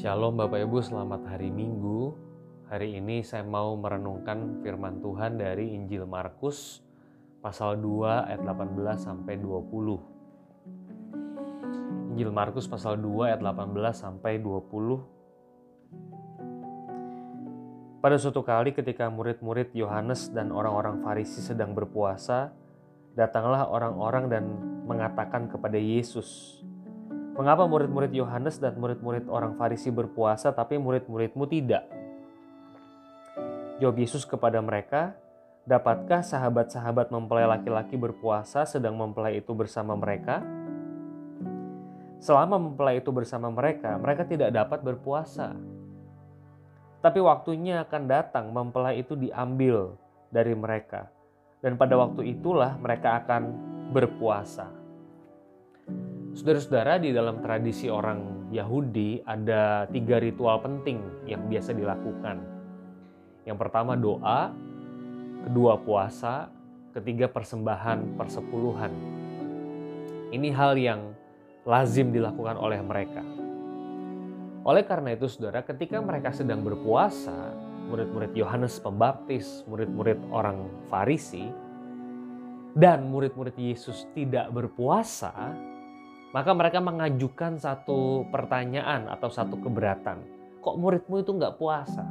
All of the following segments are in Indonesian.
Shalom Bapak Ibu, selamat hari Minggu. Hari ini saya mau merenungkan firman Tuhan dari Injil Markus pasal 2 ayat 18 sampai 20. Injil Markus pasal 2 ayat 18 sampai 20. Pada suatu kali ketika murid-murid Yohanes dan orang-orang Farisi sedang berpuasa, datanglah orang-orang dan mengatakan kepada Yesus, Mengapa murid-murid Yohanes dan murid-murid orang Farisi berpuasa tapi murid-muridmu tidak? Jawab Yesus kepada mereka, Dapatkah sahabat-sahabat mempelai laki-laki berpuasa sedang mempelai itu bersama mereka? Selama mempelai itu bersama mereka, mereka tidak dapat berpuasa. Tapi waktunya akan datang mempelai itu diambil dari mereka. Dan pada waktu itulah mereka akan berpuasa. Saudara-saudara, di dalam tradisi orang Yahudi ada tiga ritual penting yang biasa dilakukan. Yang pertama doa, kedua puasa, ketiga persembahan persepuluhan. Ini hal yang lazim dilakukan oleh mereka. Oleh karena itu, saudara, ketika mereka sedang berpuasa, murid-murid Yohanes Pembaptis, murid-murid orang Farisi, dan murid-murid Yesus tidak berpuasa, maka mereka mengajukan satu pertanyaan atau satu keberatan. Kok muridmu itu nggak puasa?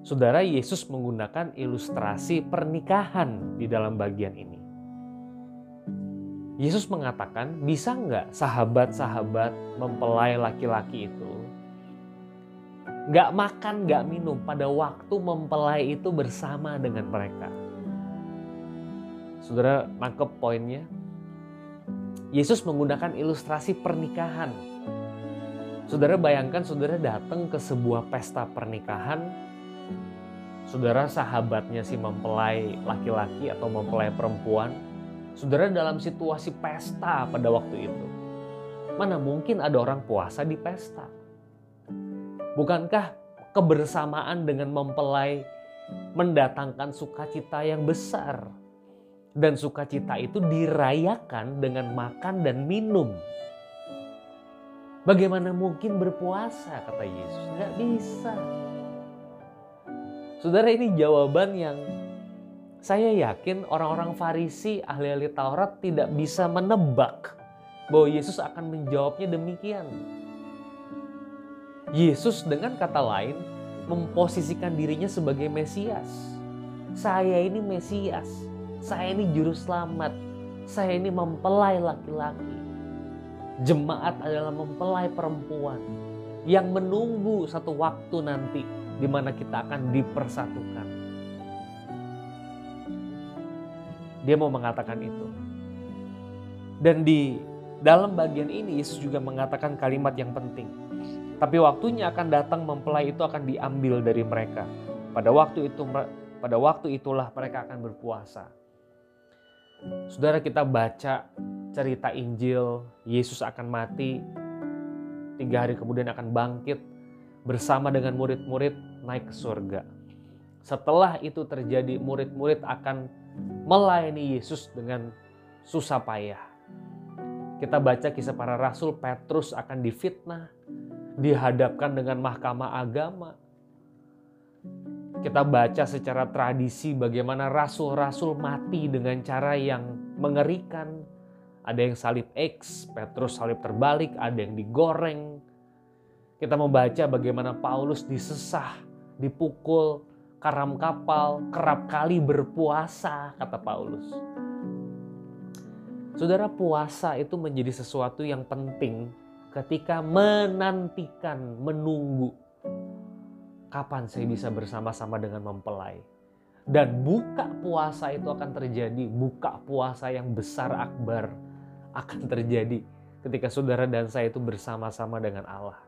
Saudara Yesus menggunakan ilustrasi pernikahan di dalam bagian ini. Yesus mengatakan, bisa nggak sahabat-sahabat mempelai laki-laki itu nggak makan, nggak minum pada waktu mempelai itu bersama dengan mereka? Saudara nangkep poinnya? Yesus menggunakan ilustrasi pernikahan. Saudara bayangkan saudara datang ke sebuah pesta pernikahan. Saudara sahabatnya si mempelai laki-laki atau mempelai perempuan. Saudara dalam situasi pesta pada waktu itu. Mana mungkin ada orang puasa di pesta? Bukankah kebersamaan dengan mempelai mendatangkan sukacita yang besar? Dan sukacita itu dirayakan dengan makan dan minum. Bagaimana mungkin berpuasa kata Yesus? Nggak bisa. Saudara ini jawaban yang saya yakin orang-orang Farisi, ahli-ahli Taurat tidak bisa menebak bahwa Yesus akan menjawabnya demikian. Yesus dengan kata lain memposisikan dirinya sebagai Mesias. Saya ini Mesias saya ini juru selamat. Saya ini mempelai laki-laki. Jemaat adalah mempelai perempuan yang menunggu satu waktu nanti di mana kita akan dipersatukan. Dia mau mengatakan itu. Dan di dalam bagian ini Yesus juga mengatakan kalimat yang penting. Tapi waktunya akan datang mempelai itu akan diambil dari mereka. Pada waktu itu pada waktu itulah mereka akan berpuasa. Saudara kita baca cerita Injil, Yesus akan mati, tiga hari kemudian akan bangkit bersama dengan murid-murid naik ke surga. Setelah itu terjadi, murid-murid akan melayani Yesus dengan susah payah. Kita baca kisah para rasul, Petrus akan difitnah, dihadapkan dengan mahkamah agama, kita baca secara tradisi bagaimana rasul-rasul mati dengan cara yang mengerikan. Ada yang salib X, Petrus salib terbalik, ada yang digoreng. Kita membaca bagaimana Paulus disesah, dipukul, karam kapal, kerap kali berpuasa, kata Paulus. Saudara, puasa itu menjadi sesuatu yang penting ketika menantikan, menunggu kapan saya bisa bersama-sama dengan mempelai. Dan buka puasa itu akan terjadi, buka puasa yang besar akbar akan terjadi ketika saudara dan saya itu bersama-sama dengan Allah.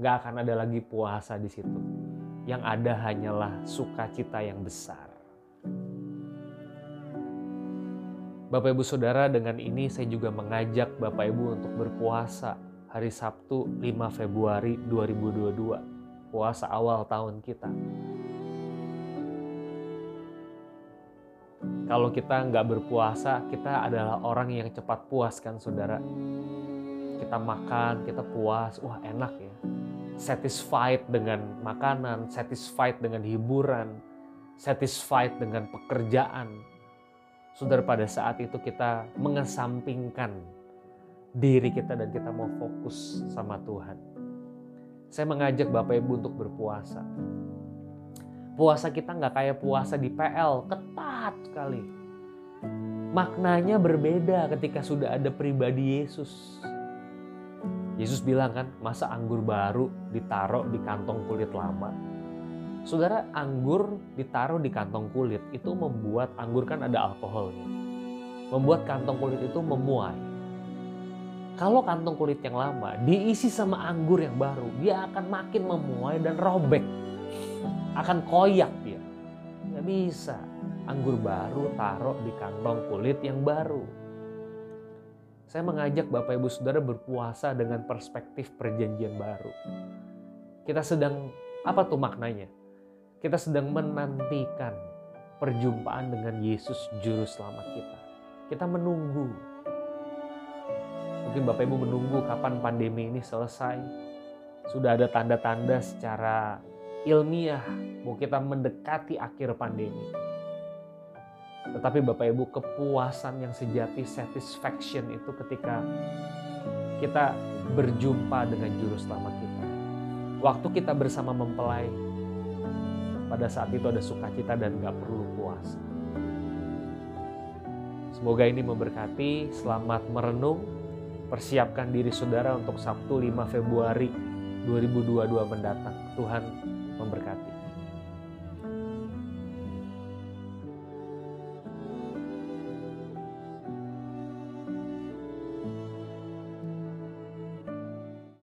Gak akan ada lagi puasa di situ. Yang ada hanyalah sukacita yang besar. Bapak Ibu Saudara dengan ini saya juga mengajak Bapak Ibu untuk berpuasa hari Sabtu 5 Februari 2022 puasa awal tahun kita. Kalau kita nggak berpuasa, kita adalah orang yang cepat puas kan saudara. kita makan, kita puas, wah enak ya. Satisfied dengan makanan, satisfied dengan hiburan, satisfied dengan pekerjaan. Saudara pada saat itu kita mengesampingkan diri kita dan kita mau fokus sama Tuhan. Saya mengajak Bapak Ibu untuk berpuasa. Puasa kita nggak kayak puasa di PL, ketat sekali. Maknanya berbeda ketika sudah ada pribadi Yesus. Yesus bilang kan, masa anggur baru ditaruh di kantong kulit lama? Saudara, anggur ditaruh di kantong kulit itu membuat anggur kan ada alkoholnya. Membuat kantong kulit itu memuai kalau kantong kulit yang lama diisi sama anggur yang baru, dia akan makin memuai dan robek. Akan koyak dia. Nggak bisa. Anggur baru taruh di kantong kulit yang baru. Saya mengajak Bapak Ibu Saudara berpuasa dengan perspektif perjanjian baru. Kita sedang, apa tuh maknanya? Kita sedang menantikan perjumpaan dengan Yesus Juru Selamat kita. Kita menunggu Mungkin Bapak Ibu menunggu kapan pandemi ini selesai. Sudah ada tanda-tanda secara ilmiah bahwa kita mendekati akhir pandemi. Tetapi Bapak Ibu kepuasan yang sejati, satisfaction itu ketika kita berjumpa dengan juru selamat kita. Waktu kita bersama mempelai, pada saat itu ada sukacita dan gak perlu puasa. Semoga ini memberkati, selamat merenung, Persiapkan diri saudara untuk Sabtu 5 Februari 2022 mendatang. Tuhan memberkati.